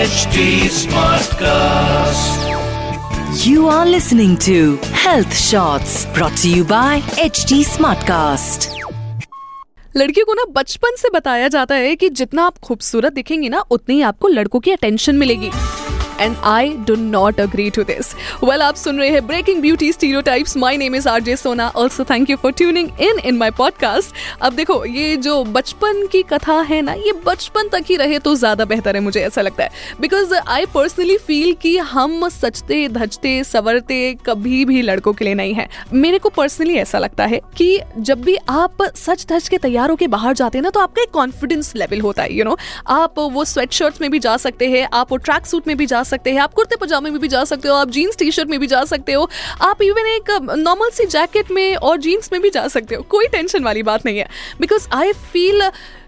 HD Smartcast. You are listening to Health Shots brought to you by HD Smartcast. लड़कियों को ना बचपन से बताया जाता है कि जितना आप खूबसूरत दिखेंगी ना उतनी ही आपको लड़कों की अटेंशन मिलेगी and I do not agree to this well आप सुन रहे हैं breaking beauty stereotypes my name is RJ Sona also thank you for tuning in in my podcast अब देखो ये जो बचपन की कथा है ना ये बचपन तक ही रहे तो ज़्यादा बेहतर है मुझे ऐसा लगता है बिकॉज़ आई पर्सनली फील कि हम सचते धजते सवरते कभी भी लड़कों के लिए नहीं है मेरे को पर्सनली ऐसा लगता है कि जब भी आप सच धज के तैयार होकर बाहर जाते हैं ना तो आपका एक कॉन्फिडेंस लेवल होता है यू you नो know? आप वो स्वेट शर्ट्स में भी जा सकते हैं आप वो ट्रैक सूट में भी जा सकते हैं, आप कुर्ते पजामे में भी जा सकते हो, आप जीन्स टी शर्ट में भी जा सकते हो, आप इवन एक नॉर्मल सी जैकेट में और जीन्स में भी जा सकते हो, कोई टेंशन वाली बात नहीं है because I feel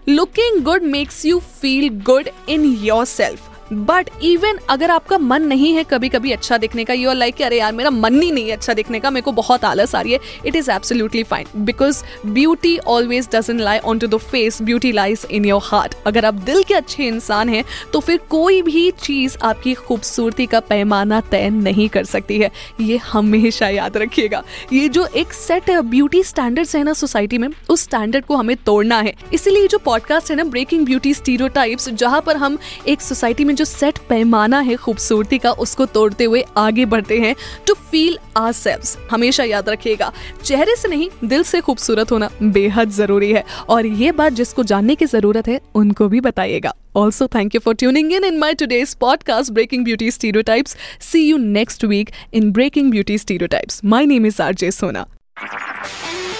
looking good makes you feel good in your self but even अगर आपका मन नहीं है कभी कभी अच्छा दिखने का यू आर लाइक अरे यार, मेरा मन ही नहीं है अच्छा दिखने का, मेरे को बहुत आलस आ रही है it is absolutely fine because beauty always doesn't lie on to the face beauty lies in your heart अगर आप दिल के अच्छे इंसान हैं तो फिर कोई भी चीज़ आपकी खूबसूरती का पैमाना तय नहीं कर सकती है। ये हमेशा याद रखिएगा। ये जो एक सेट ब्यूटी स्टैंडर्ड्स है ना सोसाइटी में, उस स्टैंडर्ड को हमें तोड़ना है। इसीलिए जो पॉडकास्ट है ना ब्रेकिंग ब्यूटी स्टीरियोटाइप्स जहाँ पर हम एक सोसाइटी में जो जो सेट पैमाना है खूबसूरती का, उसको तोड़ते हुए आगे बढ़ते हैं टू फील आर हमेशा याद रखिएगा, चेहरे से नहीं, दिल से खूबसूरत होना बेहद ज़रूरी है। और ये बात जिसको जानने की ज़रूरत है, उनको भी बताइएगा। Also thank you for tuning in in my today's podcast breaking beauty stereo see you next week in breaking beauty stereo my name is R Sona